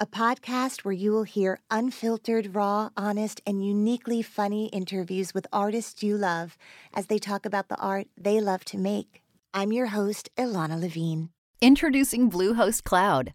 a podcast where you will hear unfiltered, raw, honest, and uniquely funny interviews with artists you love as they talk about the art they love to make. I'm your host, Ilana Levine. Introducing Bluehost Cloud,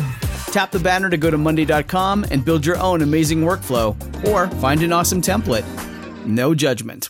Tap the banner to go to Monday.com and build your own amazing workflow or find an awesome template. No judgment.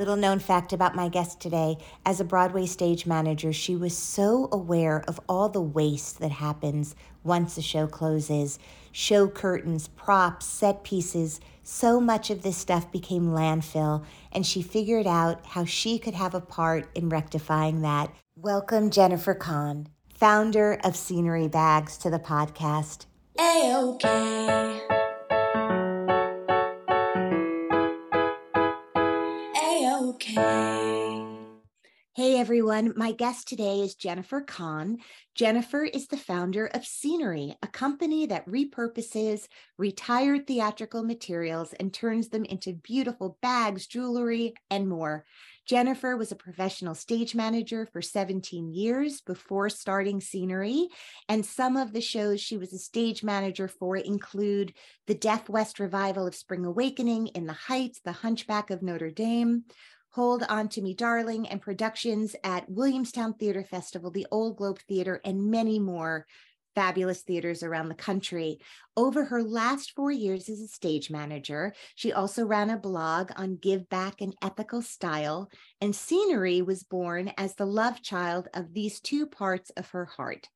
Little known fact about my guest today as a Broadway stage manager, she was so aware of all the waste that happens once a show closes show curtains, props, set pieces. So much of this stuff became landfill, and she figured out how she could have a part in rectifying that. Welcome, Jennifer Kahn, founder of Scenery Bags, to the podcast. A OK. Hey everyone, my guest today is Jennifer Kahn. Jennifer is the founder of Scenery, a company that repurposes retired theatrical materials and turns them into beautiful bags, jewelry, and more. Jennifer was a professional stage manager for 17 years before starting Scenery, and some of the shows she was a stage manager for include the Deaf West revival of Spring Awakening in the Heights, The Hunchback of Notre Dame, Hold On to Me Darling, and productions at Williamstown Theater Festival, the Old Globe Theater, and many more fabulous theaters around the country. Over her last four years as a stage manager, she also ran a blog on give back and ethical style, and Scenery was born as the love child of these two parts of her heart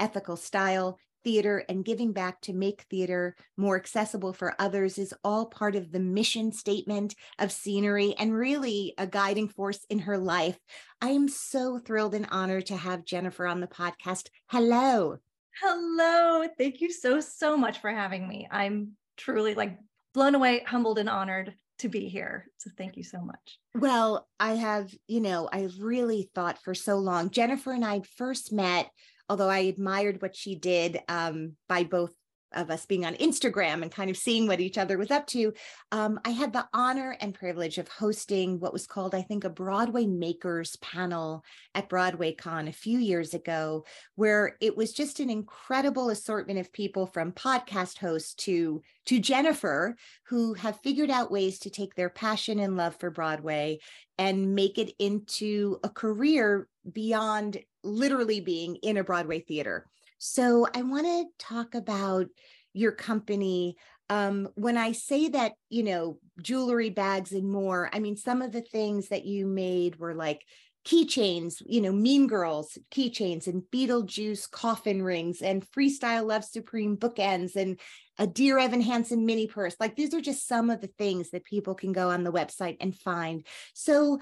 ethical style theater and giving back to make theater more accessible for others is all part of the mission statement of scenery and really a guiding force in her life. I am so thrilled and honored to have Jennifer on the podcast. Hello. Hello. Thank you so, so much for having me. I'm truly like blown away, humbled, and honored to be here. So thank you so much. Well, I have, you know, I really thought for so long. Jennifer and I first met although I admired what she did um, by both of us being on Instagram and kind of seeing what each other was up to, um, I had the honor and privilege of hosting what was called, I think, a Broadway Makers panel at Broadway Con a few years ago, where it was just an incredible assortment of people from podcast hosts to to Jennifer, who have figured out ways to take their passion and love for Broadway and make it into a career beyond literally being in a Broadway theater. So I want to talk about your company. Um, when I say that, you know, jewelry, bags, and more, I mean, some of the things that you made were like keychains, you know, Mean Girls keychains and Beetlejuice coffin rings and Freestyle Love Supreme bookends and a Dear Evan Hansen mini purse. Like these are just some of the things that people can go on the website and find. So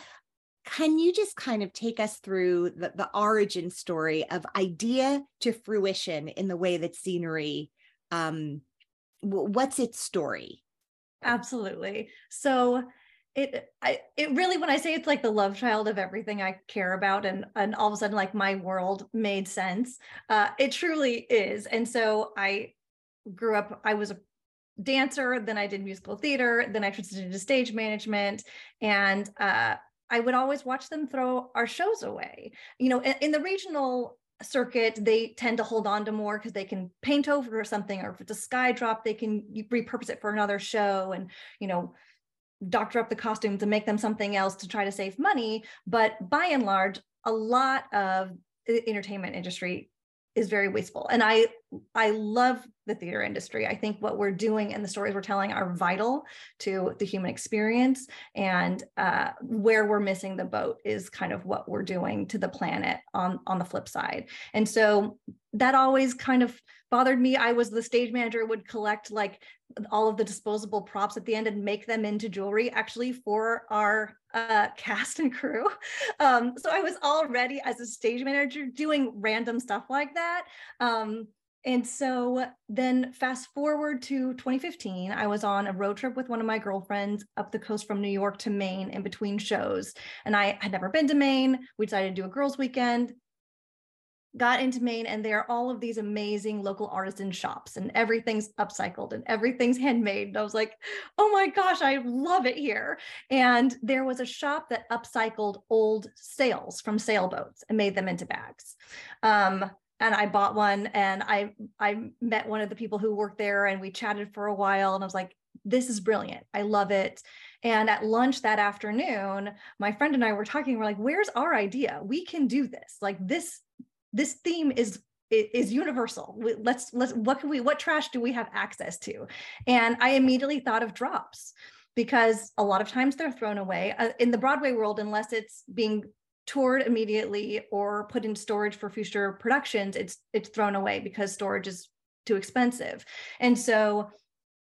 can you just kind of take us through the, the origin story of idea to fruition in the way that scenery um what's its story? Absolutely. So it I, it really when i say it's like the love child of everything i care about and and all of a sudden like my world made sense uh it truly is. And so i grew up i was a dancer then i did musical theater then i transitioned into stage management and uh I would always watch them throw our shows away. You know, in, in the regional circuit, they tend to hold on to more because they can paint over or something, or if it's a sky drop, they can repurpose it for another show and, you know, doctor up the costumes and make them something else to try to save money. But by and large, a lot of the entertainment industry is very wasteful. And I I love the theater industry. I think what we're doing and the stories we're telling are vital to the human experience. And uh, where we're missing the boat is kind of what we're doing to the planet on, on the flip side. And so that always kind of bothered me. I was the stage manager, would collect like all of the disposable props at the end and make them into jewelry actually for our uh, cast and crew. Um, so I was already as a stage manager doing random stuff like that. Um, and so then fast forward to 2015, I was on a road trip with one of my girlfriends up the coast from New York to Maine in between shows. And I had never been to Maine. We decided to do a girls' weekend got into Maine and there are all of these amazing local artisan shops and everything's upcycled and everything's handmade. And I was like, oh my gosh, I love it here. And there was a shop that upcycled old sails from sailboats and made them into bags. Um, and I bought one and I I met one of the people who worked there and we chatted for a while and I was like this is brilliant. I love it. And at lunch that afternoon, my friend and I were talking we're like where's our idea? We can do this. Like this this theme is is universal. Let's let's what can we what trash do we have access to? And I immediately thought of drops because a lot of times they're thrown away uh, in the Broadway world unless it's being toured immediately or put in storage for future productions it's it's thrown away because storage is too expensive and so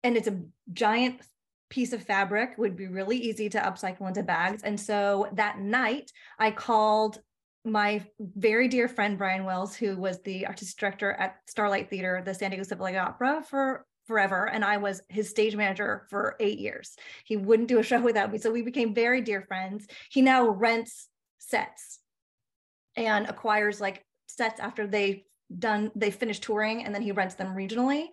and it's a giant piece of fabric would be really easy to upcycle into bags and so that night i called my very dear friend Brian Wells, who was the artistic director at Starlight Theater, the San Diego Symphony Opera for forever, and I was his stage manager for eight years. He wouldn't do a show without me, so we became very dear friends. He now rents sets and acquires like sets after they done they finish touring, and then he rents them regionally.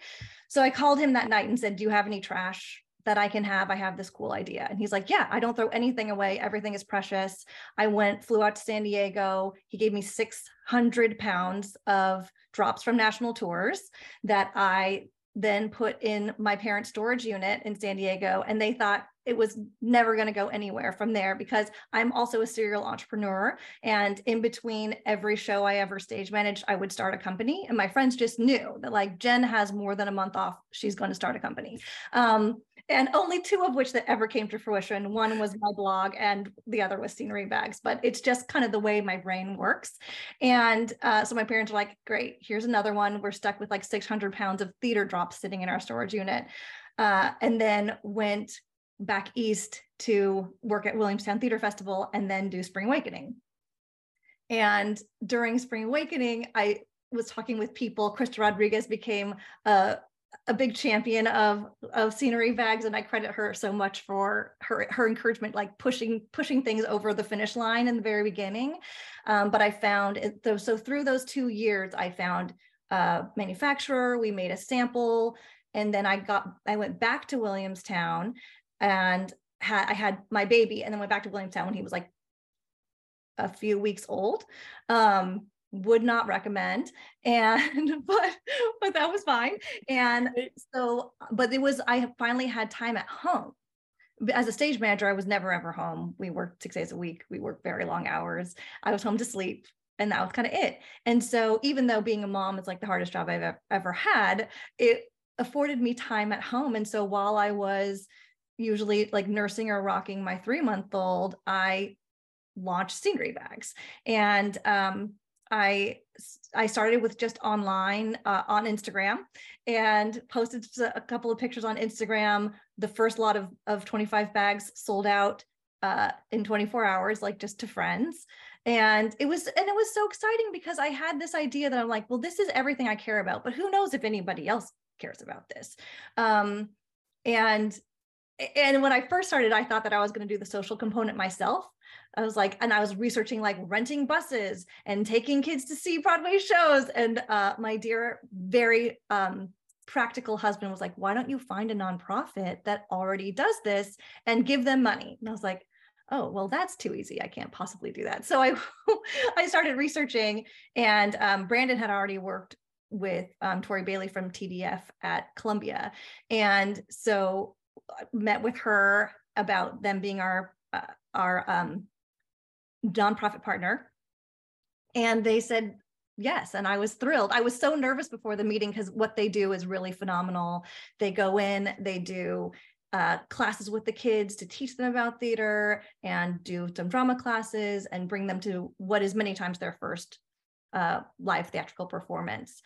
So I called him that night and said, "Do you have any trash that I can have. I have this cool idea. And he's like, Yeah, I don't throw anything away. Everything is precious. I went, flew out to San Diego. He gave me 600 pounds of drops from national tours that I then put in my parents' storage unit in San Diego. And they thought it was never going to go anywhere from there because I'm also a serial entrepreneur. And in between every show I ever stage managed, I would start a company. And my friends just knew that like Jen has more than a month off. She's going to start a company. Um, and only two of which that ever came to fruition. One was my blog, and the other was scenery bags. But it's just kind of the way my brain works. And uh, so my parents are like, "Great, here's another one." We're stuck with like 600 pounds of theater drops sitting in our storage unit, uh, and then went back east to work at Williamstown Theater Festival, and then do Spring Awakening. And during Spring Awakening, I was talking with people. Krysta Rodriguez became a, a big champion of of scenery bags and i credit her so much for her her encouragement like pushing pushing things over the finish line in the very beginning. Um, but i found it so, so through those two years i found a manufacturer we made a sample and then i got i went back to williamstown and had i had my baby and then went back to williamstown when he was like a few weeks old. Um, would not recommend and but but that was fine. And so but it was i finally had time at home. As a stage manager i was never ever home. We worked six days a week. We worked very long hours. I was home to sleep and that was kind of it. And so even though being a mom is like the hardest job i've ever had it afforded me time at home. And so while i was usually like nursing or rocking my three month old i launched scenery bags. And um, I I started with just online uh, on Instagram and posted a couple of pictures on Instagram. The first lot of of 25 bags sold out uh, in 24 hours, like just to friends. And it was and it was so exciting because I had this idea that I'm like, well, this is everything I care about, but who knows if anybody else cares about this. Um, and and when I first started, I thought that I was going to do the social component myself. I was like, and I was researching like renting buses and taking kids to see Broadway shows. And uh, my dear, very um, practical husband was like, why don't you find a nonprofit that already does this and give them money? And I was like, oh well that's too easy i can't possibly do that so i i started researching and um, brandon had already worked with um, tori bailey from tdf at columbia and so uh, met with her about them being our uh, our um, nonprofit partner. And they said yes. And I was thrilled. I was so nervous before the meeting because what they do is really phenomenal. They go in, they do uh, classes with the kids to teach them about theater and do some drama classes and bring them to what is many times their first uh, live theatrical performance.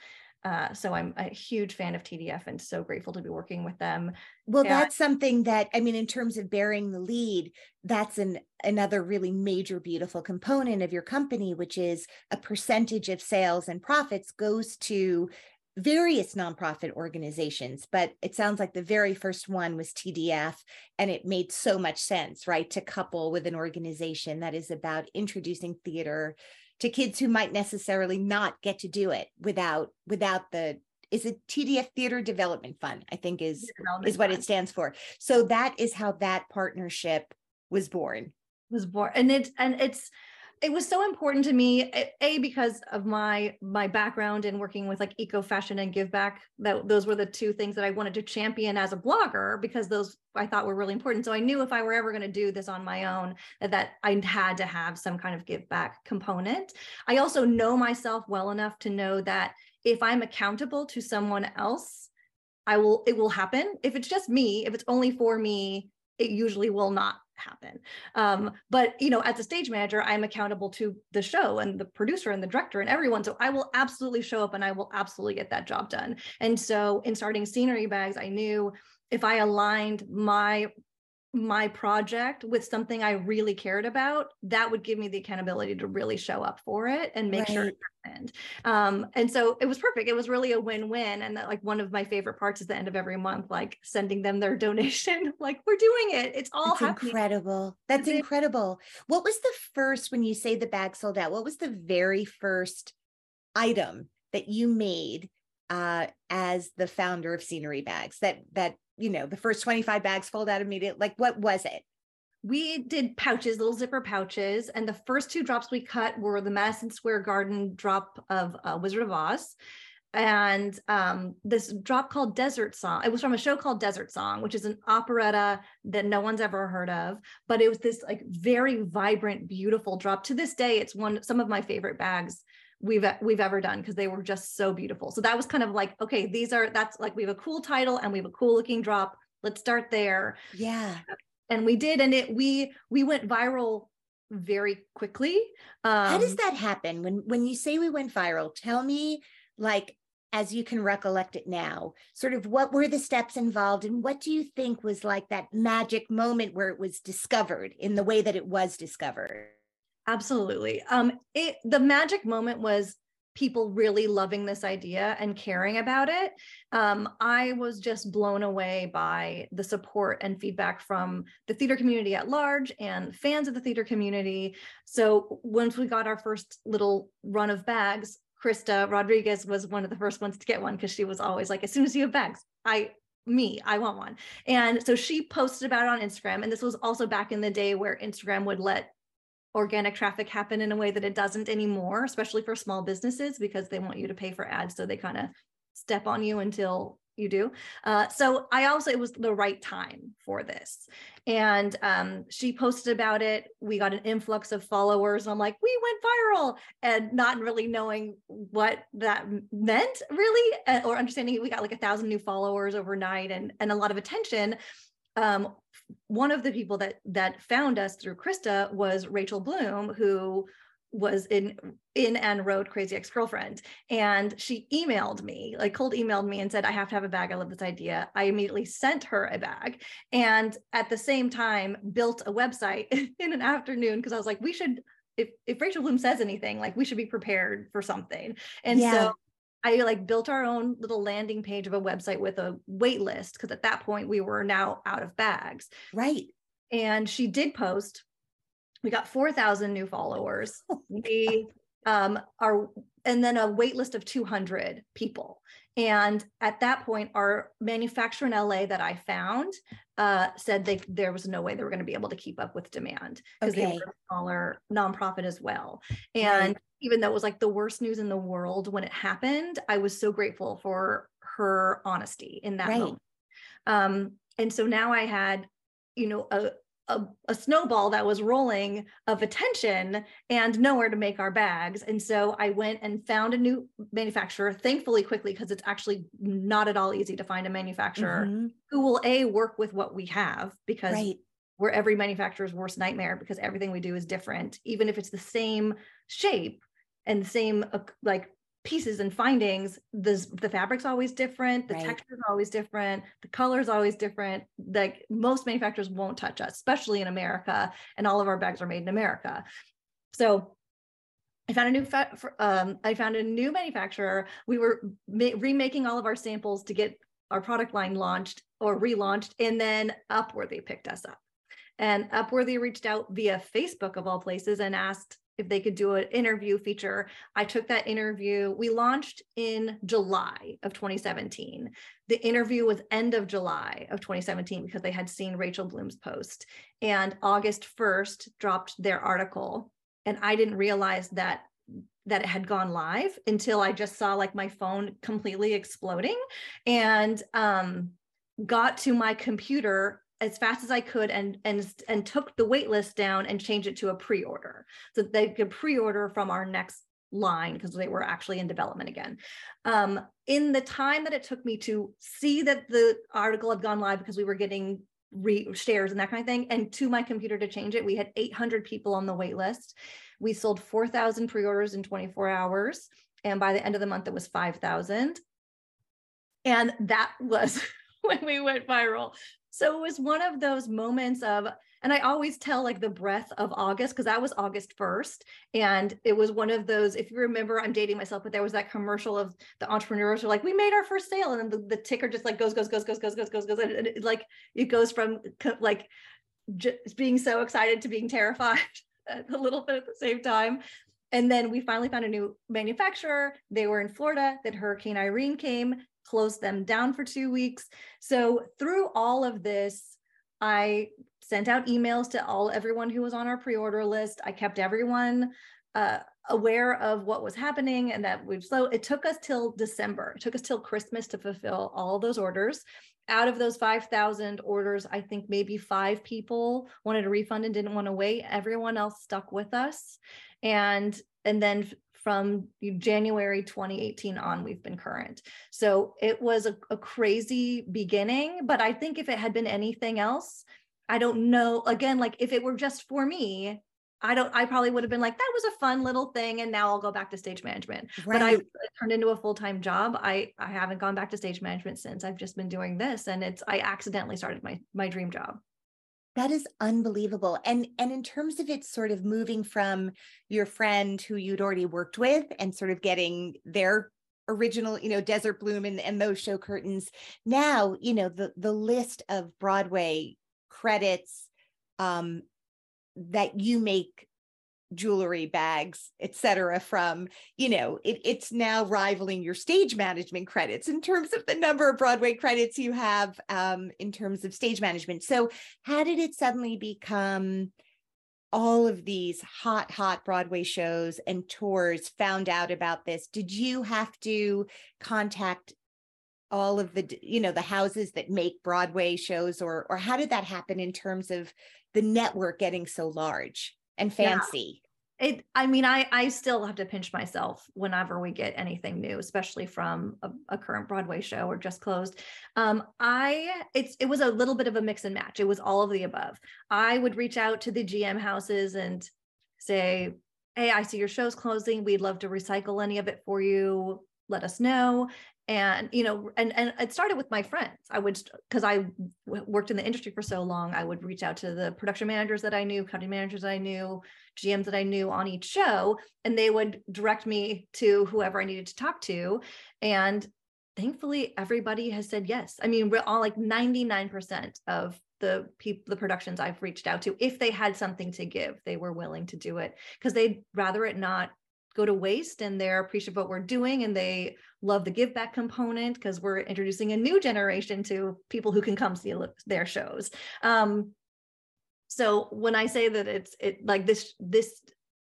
Uh, so I'm a huge fan of TDF and so grateful to be working with them. Well, and- that's something that I mean, in terms of bearing the lead, that's an another really major, beautiful component of your company, which is a percentage of sales and profits goes to various nonprofit organizations, but it sounds like the very first one was TDF, and it made so much sense, right, to couple with an organization that is about introducing theater to kids who might necessarily not get to do it without without the is it TDF Theater Development Fund, I think is is what Fund. it stands for. So that is how that partnership was born. Was born. And it's and it's it was so important to me a because of my my background in working with like eco fashion and give back that those were the two things that i wanted to champion as a blogger because those i thought were really important. So i knew if i were ever going to do this on my own that, that i had to have some kind of give back component. I also know myself well enough to know that if i'm accountable to someone else i will it will happen. If it's just me if it's only for me it usually will not happen. Um, but you know, as a stage manager, I'm accountable to the show and the producer and the director and everyone. So I will absolutely show up and I will absolutely get that job done. And so in starting scenery bags, I knew if I aligned my my project with something I really cared about, that would give me the accountability to really show up for it and make right. sure it happened. Um, and so it was perfect. It was really a win-win. And that, like one of my favorite parts is the end of every month, like sending them their donation. like we're doing it. It's all That's happening. incredible. That's incredible. What was the first when you say the bag sold out? What was the very first item that you made uh, as the founder of Scenery Bags that that you know, the first 25 bags fold out immediately? Like, what was it? We did pouches, little zipper pouches. And the first two drops we cut were the Madison Square Garden drop of uh, Wizard of Oz and um, this drop called Desert Song. It was from a show called Desert Song, which is an operetta that no one's ever heard of, but it was this like very vibrant, beautiful drop. To this day, it's one some of my favorite bags we've we've ever done because they were just so beautiful. So that was kind of like, okay, these are that's like we have a cool title and we have a cool looking drop. Let's start there. Yeah. And we did, and it we we went viral very quickly. Um, How does um, that happen when when you say we went viral? Tell me, like as you can recollect it now, sort of what were the steps involved, and what do you think was like that magic moment where it was discovered in the way that it was discovered? Absolutely. Um, it the magic moment was people really loving this idea and caring about it. Um, I was just blown away by the support and feedback from the theater community at large and fans of the theater community. So once we got our first little run of bags, Krysta Rodriguez was one of the first ones to get one because she was always like, as soon as you have bags, I me, I want one. And so she posted about it on Instagram. And this was also back in the day where Instagram would let organic traffic happen in a way that it doesn't anymore, especially for small businesses because they want you to pay for ads. So they kind of step on you until you do. Uh, so I also, it was the right time for this. And um, she posted about it. We got an influx of followers. And I'm like, we went viral and not really knowing what that meant really, uh, or understanding we got like a thousand new followers overnight and, and a lot of attention um, one of the people that that found us through Krysta was Rachel Bloom, who was in in and wrote crazy ex-girlfriend. And she emailed me like cold emailed me and said i have to have a bag. I love this idea. I immediately sent her a bag and at the same time built a website in an afternoon because i was like we should if if rachel bloom says anything like we should be prepared for something. And yeah. so I like built our own little landing page of a website with a wait list because at that point we were now out of bags. Right. And she did post. We got 4,000 new followers. Oh we um, are, and then a wait list of 200 people. And at that point, our manufacturer in LA that I found uh, said they, there was no way they were going to be able to keep up with demand because okay. they were a smaller nonprofit as well. And right even though it was like the worst news in the world when it happened, I was so grateful for her honesty in that right. moment. Um, and so now I had, you know, a, a, a, snowball that was rolling of attention and nowhere to make our bags. And so I went and found a new manufacturer, thankfully quickly, because it's actually not at all easy to find a manufacturer mm-hmm. who will A, work with what we have, because right. We're every manufacturer's worst nightmare because everything we do is different, even if it's the same shape and the same uh, like pieces and findings the, the fabric's always different the right. texture is always different the color is always different like most manufacturers won't touch us especially in america and all of our bags are made in america so I found a new fa- um, I found a new manufacturer. We were ma- remaking all of our samples to get our product line launched or relaunched, and then Upworthy picked us up. And Upworthy reached out via Facebook of all places and asked if they could do an interview feature. I took that interview. We launched in July of 2017. The interview was end of July of 2017 because they had seen Rachel Bloom's post. And August 1st dropped their article. And I didn't realize that that it had gone live until I just saw like my phone completely exploding and um got to my computer as fast as I could and and and took the wait list down and changed it to a pre-order so they could pre-order from our next line because they were actually in development again. Um, in the time that it took me to see that the article had gone live because we were getting re- shares and that kind of thing, and to my computer to change it, we had 800 people on the wait list. We sold 4,000 pre-orders in 24 hours, and by the end of the month, it was 5,000. And that was when we went viral. So it was one of those moments of, and I always tell like the breath of August because that was August 1st. And it was one of those, if you remember, I'm dating myself, but there was that commercial of the entrepreneurs who are like, we made our first sale. And then the, the ticker just like goes, goes, goes, goes, goes, goes, goes, goes. And it, like it goes from like just being so excited to being terrified a little bit at the same time. And then we finally found a new manufacturer. They were in Florida, that Hurricane Irene came closed them down for two weeks. So through all of this, I sent out emails to all everyone who was on our pre-order list. I kept everyone uh, aware of what was happening and that we've so it took us till December. It took us till Christmas to fulfill all those orders. Out of those 5,000 orders, I think maybe five people wanted a refund and didn't want to wait. Everyone else stuck with us. And and then from January 2018 on, we've been current. So it was a, a crazy beginning, but I think if it had been anything else, I don't know. Again, like if it were just for me, I don't, I probably would have been like, that was a fun little thing. And now I'll go back to stage management. Right. But I turned into a full-time job. I, I haven't gone back to stage management since I've just been doing this. And it's, I accidentally started my, my dream job. That is unbelievable. And and in terms of it sort of moving from your friend who you'd already worked with and sort of getting their original, you know, Desert Bloom and, and those show curtains. Now, you know, the the list of Broadway credits um that you make jewelry bags etc from you know it, it's now rivaling your stage management credits in terms of the number of broadway credits you have um, in terms of stage management. So how did it suddenly become all of these hot hot broadway shows and tours found out about this? Did you have to contact all of the you know the houses that make broadway shows or or how did that happen in terms of the network getting so large and fancy. It i mean i i still have to pinch myself whenever we get anything new especially from a, a, current broadway show or just closed. Um i it's it was a little bit of a mix and match. It was all of the above. I would reach out to the gm houses and say hey i see your show's closing. We'd love to recycle any of it for you. Let us know and you know and and it started with my friends. I would because I w- worked in the industry for so long i would reach out to the production managers that i knew cutting managers that i knew gms that i knew on each show and they would direct me to whoever i needed to talk to and thankfully everybody has said yes. I mean we're all like 99% of the people the productions i've reached out to if they had something to give they were willing to do it because they'd rather it not go to waste and they're appreciative of what we're doing and they love the give back component because we're introducing a new generation to people who can come see their shows. Um, so when i say that it's it like this this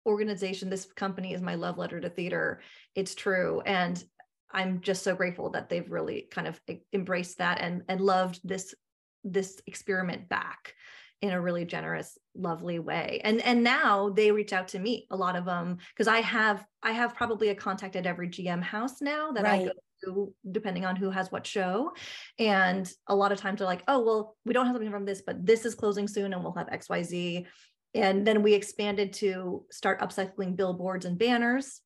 organization this company is my love letter to theater it's true. And i'm just so grateful that they've really kind of embraced that and and loved this this experiment back in a really generous lovely way. And and now they reach out to me a lot of them because i have i have probably a contact at every gm house now that right. i go to depending on who has what show. And a lot of times they're like oh well we don't have something from this but this is closing soon and we'll have xyz and then we expanded to start upcycling billboards and banners.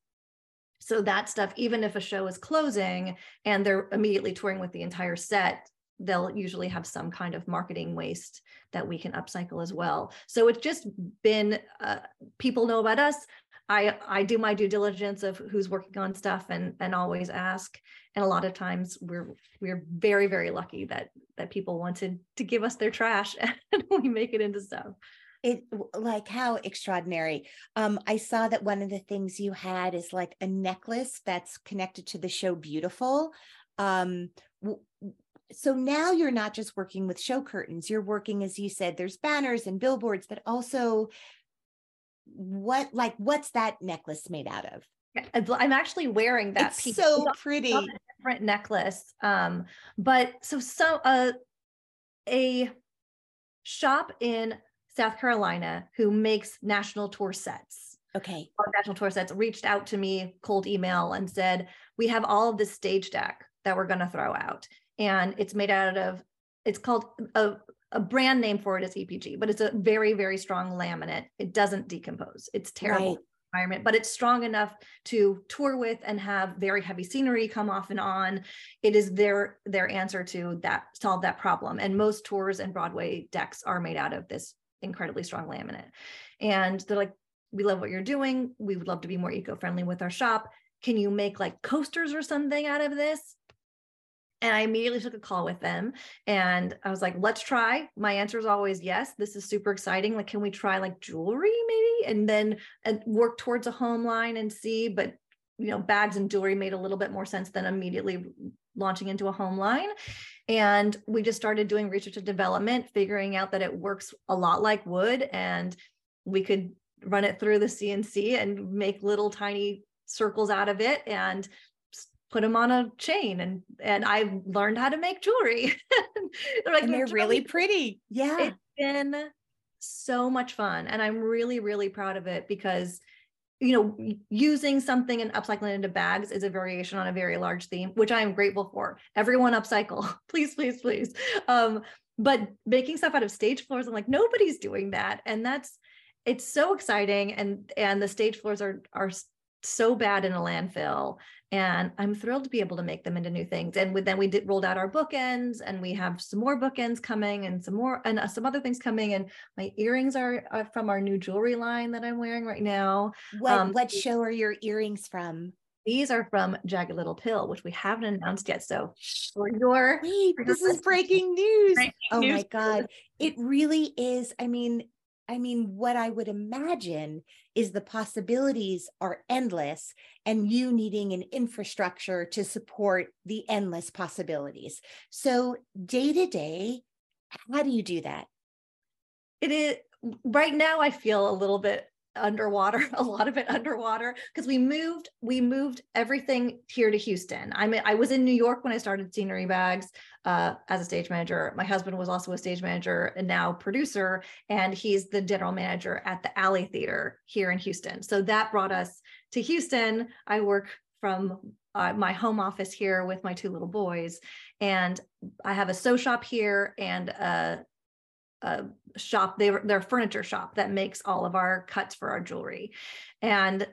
So that stuff even if a show is closing and they're immediately touring with the entire set they'll usually have some kind of marketing waste that we can upcycle as well. So it's just been uh, people know about us. I I do my due diligence of who's working on stuff and and always ask. And a lot of times we're we're very very lucky that that people wanted to give us their trash and we make it into stuff it like how extraordinary um i saw that one of the things you had is like a necklace that's connected to the show beautiful um so now you're not just working with show curtains you're working as you said there's banners and billboards but also what like what's that necklace made out of? I'm actually wearing that it's piece. so pretty. different necklace um but so so uh a shop in south carolina who makes national tour sets okay. national tour sets reached out to me cold email and said we have all of this stage deck that we're going to throw out and it's made out of it's called a, a brand name for it is EPG, but it's a very, very strong laminate. It doesn't decompose. It's terrible. Right. Environment, but it's strong enough to tour with and have very heavy scenery come off and on. It is their their answer to that solve that problem. And most tours and Broadway decks are made out of this incredibly strong laminate. And they're like, we love what you're doing. We would love to be more eco-friendly with our shop. Can you make like coasters or something out of this? And I immediately took a call with them and I was like, let's try. My answer is always yes. This is super exciting. Like, can we try like jewelry maybe? And then and work towards a home line and see. But, you know, bags and jewelry made a little bit more sense than immediately launching into a home line. And we just started doing research and development, figuring out that it works a lot like wood and we could run it through the CNC and make little tiny circles out of it and put them on a chain and and I learned how to make jewelry. they're like and they're really pretty. Yeah. It's been so much fun and I'm really really proud of it because you know using something and upcycling into bags is a variation on a very large theme which I am grateful for. Everyone upcycle. please please please. Um but making stuff out of stage floors I'm like nobody's doing that and that's it's so exciting and and the stage floors are are so bad in a landfill and i'm thrilled to be able to make them into new things and then we did rolled out our bookends and we have some more bookends coming and some more and uh, some other things coming and my earrings are, are, from our new jewelry line that i'm wearing right now what um, what show are your earrings from these are from Jagged Little Pill, which we haven't announced yet. So for your wait, for this is breaking news. Breaking oh news. my god. It really is. I mean, I mean, what I would imagine is the possibilities are endless, and you needing an infrastructure to support the endless possibilities. So, day to day, how do you do that? It is right now, I feel a little bit underwater a lot of it underwater because we moved we moved everything here to houston. I mean i was in new york when i started scenery bags uh, as a stage manager. My husband was also a stage manager and now producer and he's the general manager at the alley theater here in houston. So that brought us to houston. I work from uh, my home office here with my two little boys and i have a sew shop here and a a shop they they're furniture shop that makes all of our cuts for our jewelry. And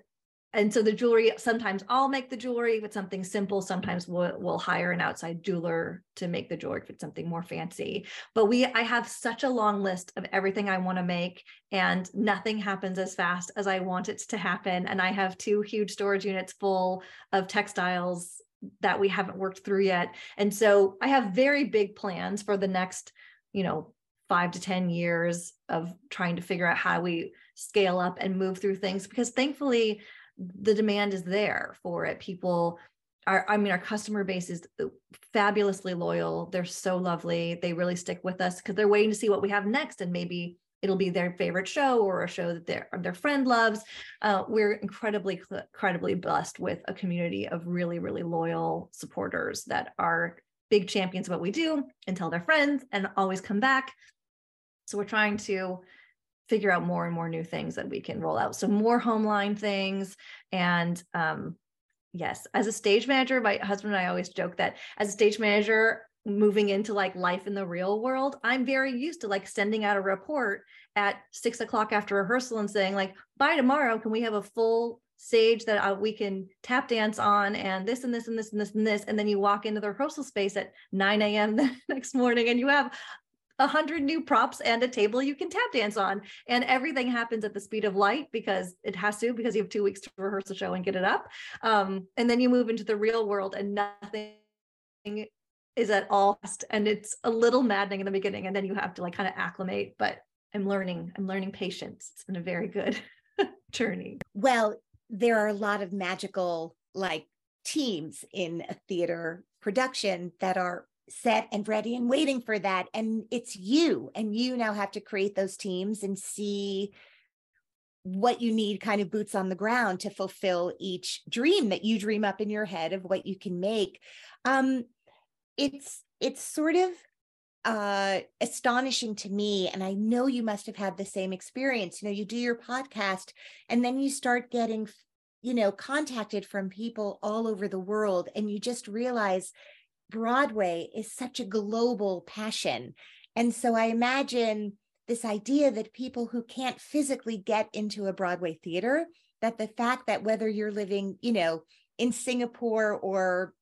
and so the jewelry sometimes i'll make the jewelry if it's something simple sometimes we'll, we'll hire an outside jeweler to make the jewelry if it's something more fancy. But we i have such a long list of everything i want to make and nothing happens as fast as i want it to happen. And i have two huge storage units full of textiles that we haven't worked through yet. And so i have very big plans for the next you know five to 10 years of trying to figure out how we scale up and move through things because thankfully the demand is there for it. People are, I mean, our customer base is fabulously loyal. They're so lovely. They really stick with us because they're waiting to see what we have next and maybe it'll be their favorite show or a show that their their friend loves. Uh, we're incredibly incredibly blessed with a community of really really loyal supporters that are big champions of what we do and tell their friends and always come back so we're trying to figure out more and more new things that we can roll out. So more home line things. And um, yes, as a stage manager, my husband and I always joke that as a stage manager, moving into like life in the real world, I'm very used to like sending out a report at six o'clock after rehearsal and saying like, by tomorrow, can we have a full stage that uh, we can tap dance on and this and this and this and this and this and then you walk into the rehearsal space at 9 a.m the next morning and you have a hundred new props and a table you can tap dance on. And everything happens at the speed of light because it has to, because you have two weeks to rehearse the show and get it up. Um, and then you move into the real world and nothing is at all and it's a little maddening in the beginning and then you have to like kind of acclimate but i'm learning i'm learning patience it's been a very good journey well there are a lot of magical like teams in a theater production that are set and ready and waiting for that and it's you and you now have to create those teams and see what you need kind of boots on the ground to fulfill each dream that you dream up in your head of what you can make. Um it's it's sort of uh astonishing to me and i know you must have had the same experience. You know you do your podcast and then you start getting you know contacted from people all over the world and you just realize Broadway is such a global passion. And so I imagine this idea that people who can't physically get into a Broadway theater, that the fact that whether you're living, you know, in Singapore or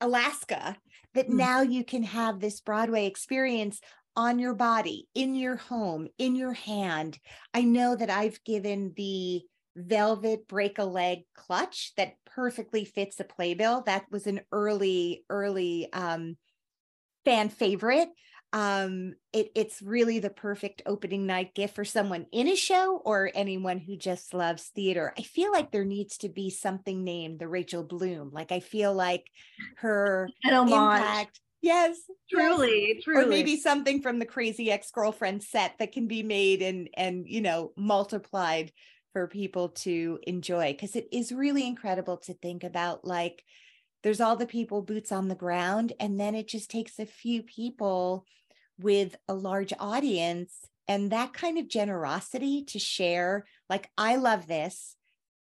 Alaska, that mm. now you can have this Broadway experience on your body, in your home, in your hand. I know that I've given the velvet break a leg clutch that perfectly fits a playbill. That was an early, early um, fan favorite. Um, it, it's really the perfect opening night gift for someone in a show or anyone who just loves theater. I feel like there needs to be something named the Rachel Bloom. Like I feel like her impact. Yes, truly, yes. truly. Or maybe something from the crazy ex-girlfriend set that can be made and and you know multiplied for people to enjoy because it is really incredible to think about like there's all the people boots on the ground and then it just takes a few people with a large audience and that kind of generosity to share like i love this.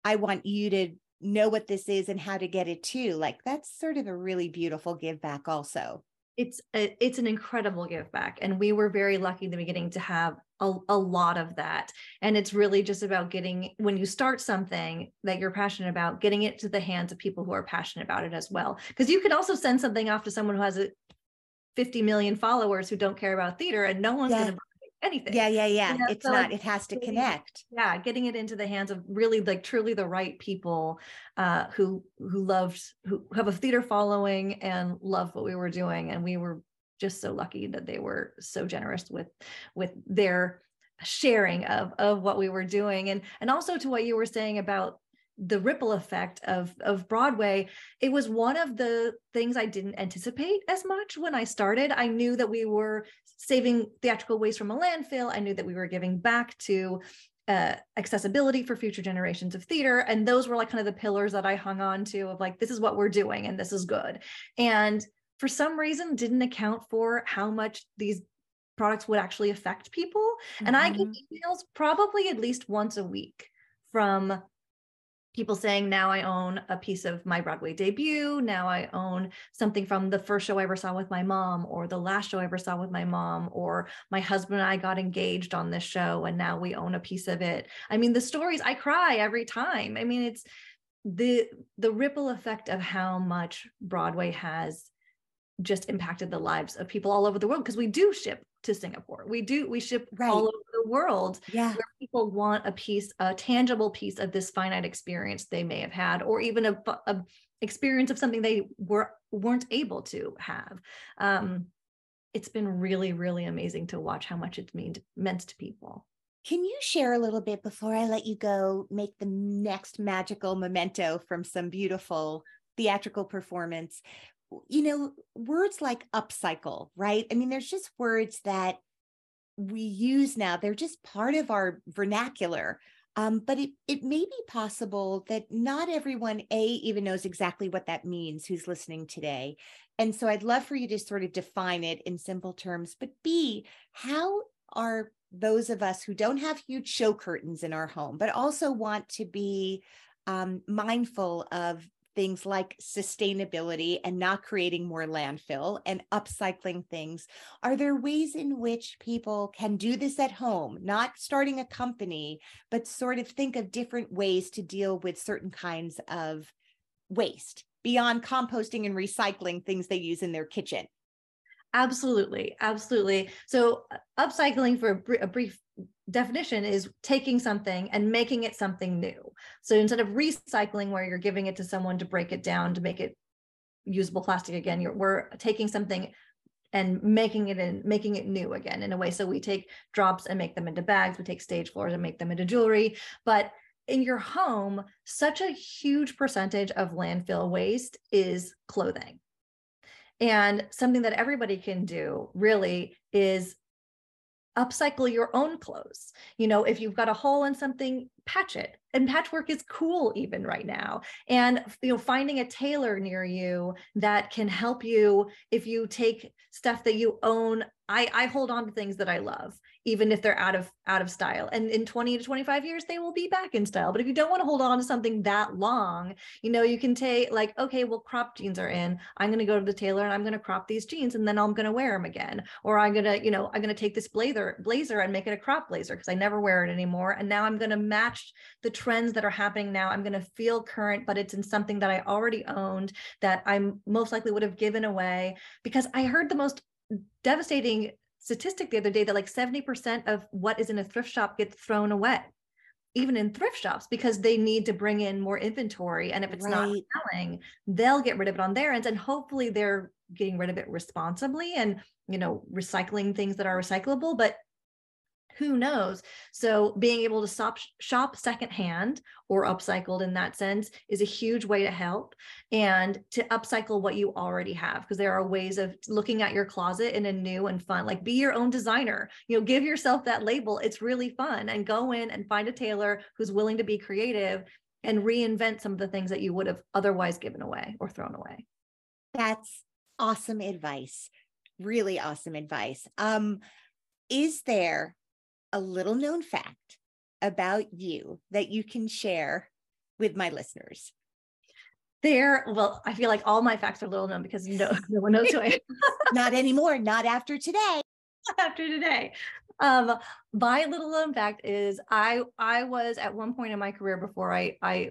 I want you to know what this is and how to get it too. Like that's sort of a really beautiful give back also it's a, it's an incredible give back and we were very lucky in the beginning to have a, a lot of that and it's really just about getting when you start something that you're passionate about getting it to the hands of people who are passionate about it as well because you could also send something off to someone who has a 50 million followers who don't care about theater and no one's yeah. going to anything. Yeah, yeah, yeah. You know, it's so not, it has to connect. Yeah, getting it into the hands of really like truly the right people uh who who loved who have a theater following and love what we were doing. And we were just so lucky that they were so generous with with their sharing of of what we were doing and and also to what you were saying about the ripple effect of of Broadway, it was one of the things I didn't anticipate as much when I started. I knew that we were saving theatrical waste from a landfill. I knew that we were giving back to uh, accessibility for future generations of theater. And those were like kind of the pillars that I hung on to of like, this is what we're doing and this is good. And for some reason, didn't account for how much these products would actually affect people. Mm-hmm. And I get mm-hmm. emails probably at least once a week from people saying now i own a piece of my broadway debut. Now i own something from the first show i ever saw with my mom or the last show i ever saw with my mom or my husband and i got engaged on this show and now we own a piece of it. I mean the stories i cry every time. I mean it's the the ripple effect of how much broadway has just impacted the lives of people all over the world because we do ship to Singapore. We do we ship right. all over the world yeah. where people want a piece, a tangible piece of this finite experience they may have had, or even a, a experience of something they were weren't able to have. Um, it's been really, really amazing to watch how much it's mean, meant to people. Can you share a little bit before I let you go, make the next magical memento from some beautiful theatrical performance? You know, words like upcycle, right? I mean, there's just words that we use now. They're just part of our vernacular. Um, but it, it may be possible that not everyone, A, even knows exactly what that means who's listening today. And so I'd love for you to sort of define it in simple terms. But B, how are those of us who don't have huge show curtains in our home, but also want to be um, mindful of things like sustainability and not creating more landfill and upcycling things. Are there ways in which people can do this at home, not starting a company, but sort of think of different ways to deal with certain kinds of waste beyond composting and recycling things they use in their kitchen? Absolutely, absolutely. So, uh, upcycling for a, br- a brief definition is taking something and making it something new. So instead of recycling, where you're giving it to someone to break it down to make it usable plastic again, you're, we're taking something and making it in making it new again in a way. So we take drops and make them into bags. We take stage floors and make them into jewelry. But in your home, such a huge percentage of landfill waste is clothing. And something that everybody can do really is upcycle your own clothes. You know, if you've got a hole in something, patch it. And patchwork is cool even right now. And you know, finding a tailor near you that can help you if you take stuff that you own. I, I hold on to things that I love even if they're out of out of style. And in 20 to 25 years they will be back in style. But if you don't want to hold on to something that long you know you can take like okay well crop jeans are in. I'm going to go to the tailor and i'm going to crop these jeans and then i'm going to wear them again. Or i'm going to you know i'm to take this blazer blazer and make it a crop blazer because i never wear it anymore. And now i'm going to match the trends that are happening now. I'm going to feel current but it's in something that i already owned that i'm most likely would have given away because i heard the most devastating statistic the other day that like 70% of what is in a thrift shop gets thrown away even in thrift shops because they need to bring in more inventory and if it's right. not selling they'll get rid of it on their ends and hopefully they're getting rid of it responsibly and you know recycling things that are recyclable but who knows? So being able to stop shop secondhand or upcycled in that sense is a huge way to help and to upcycle what you already have because there are ways of looking at your closet in a new and fun like be your own designer you know give yourself that label. It's really fun and go in and find a tailor who's willing to be creative and reinvent some of the things that you would have otherwise given away or thrown away. That's awesome advice. Really awesome advice. Um is there a little known fact about you that you can share with my listeners? There, well, I feel like all my facts are little known because no, no one knows who I am. not anymore, not after today. after today. Um, my little known fact is I I was at one point in my career before I I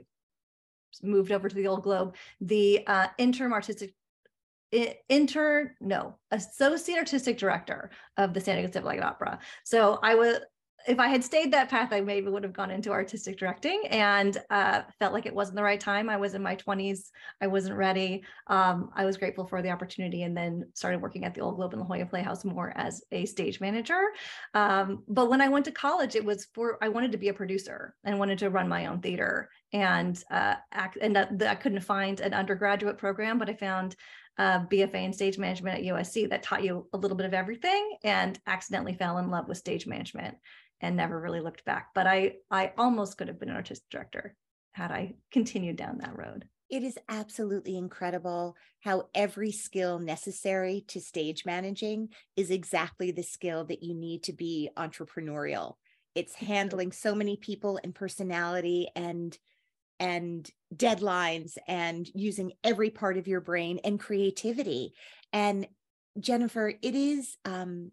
moved over to the old globe, the uh, interim artistic intern no associate artistic director of the San Diego Symphony Opera. So I was if I had stayed that path, I maybe would have gone into artistic directing and uh, felt like it wasn't the right time. I was in my 20s. I wasn't ready. Um, I was grateful for the opportunity and then started working at the Old Globe and La Jolla Playhouse more as a stage manager. Um, but when I went to college, it was for, I wanted to be a producer and wanted to run my own theater and uh, act, and that, that I couldn't find an undergraduate program, but I found uh, BFA in stage management at USC that taught you a little bit of everything and accidentally fell in love with stage management and never really looked back. But I I almost could have been an artistic director had I continued down that road. It is absolutely incredible how every skill necessary to stage managing is exactly the skill that you need to be entrepreneurial. It's handling so many people and personality and and deadlines and using every part of your brain and creativity. And Jennifer, it is um,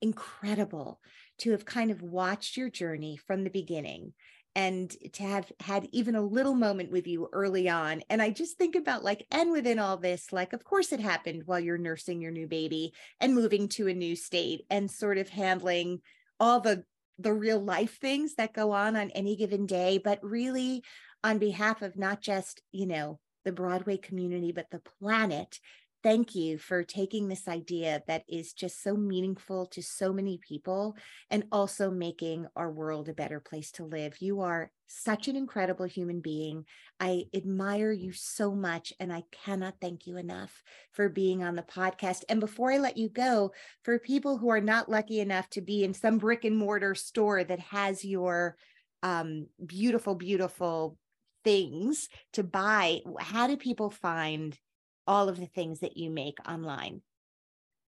incredible to have kind of watched your journey from the beginning and to have had even a little moment with you early on. And I just think about like, and within all this, like, of course it happened while you're nursing your new baby and moving to a new state and sort of handling all the the real life things that go on on any given day but really on behalf of not just you know the broadway community but the planet thank you for taking this idea that is just so meaningful to so many people and also making our world a better place to live. You are such an incredible human being. I admire you so much, and I cannot thank you enough for being on the podcast. And before I let you go, for people who are not lucky enough to be in some brick and mortar store that has your um, beautiful, beautiful things to buy, how do people find all of the things that you make online?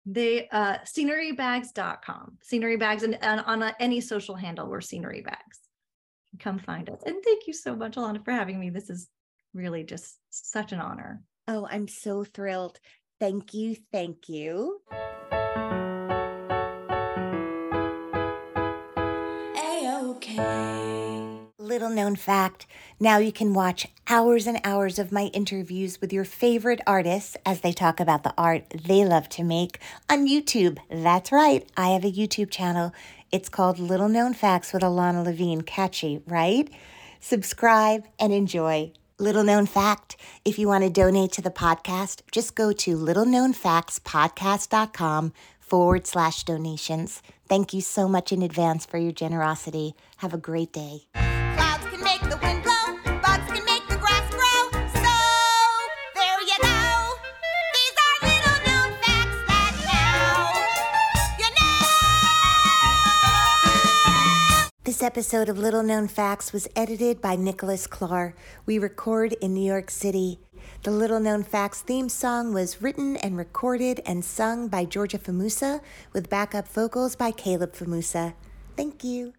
The uh scenerybags.com. Scenery bags and, and on a, any social handle we're scenery bags. Come find us. And thank you so much, Ilana, for having me. This is really just such an honor. Oh, I'm so thrilled. Thank you. Thank you. Little known fact now you can watch hours and hours of my interviews with your favorite artists as they talk about the art they love to make on YouTube. That's right, I have a YouTube channel. It's called Little Known Facts with Ilana Levine. Catchy, right? Subscribe and enjoy. Little known fact if you want to donate to the podcast, just go to littleknownfactspodcast.com forward slash donations. Thank you so much in advance for your generosity. Have a great day. This episode of Little Known Facts was edited by Nicholas Clark. We record in New York City. The Little Known Facts theme song was written and recorded and sung by Georgia Famusa with backup vocals by Caleb Famusa. Thank you.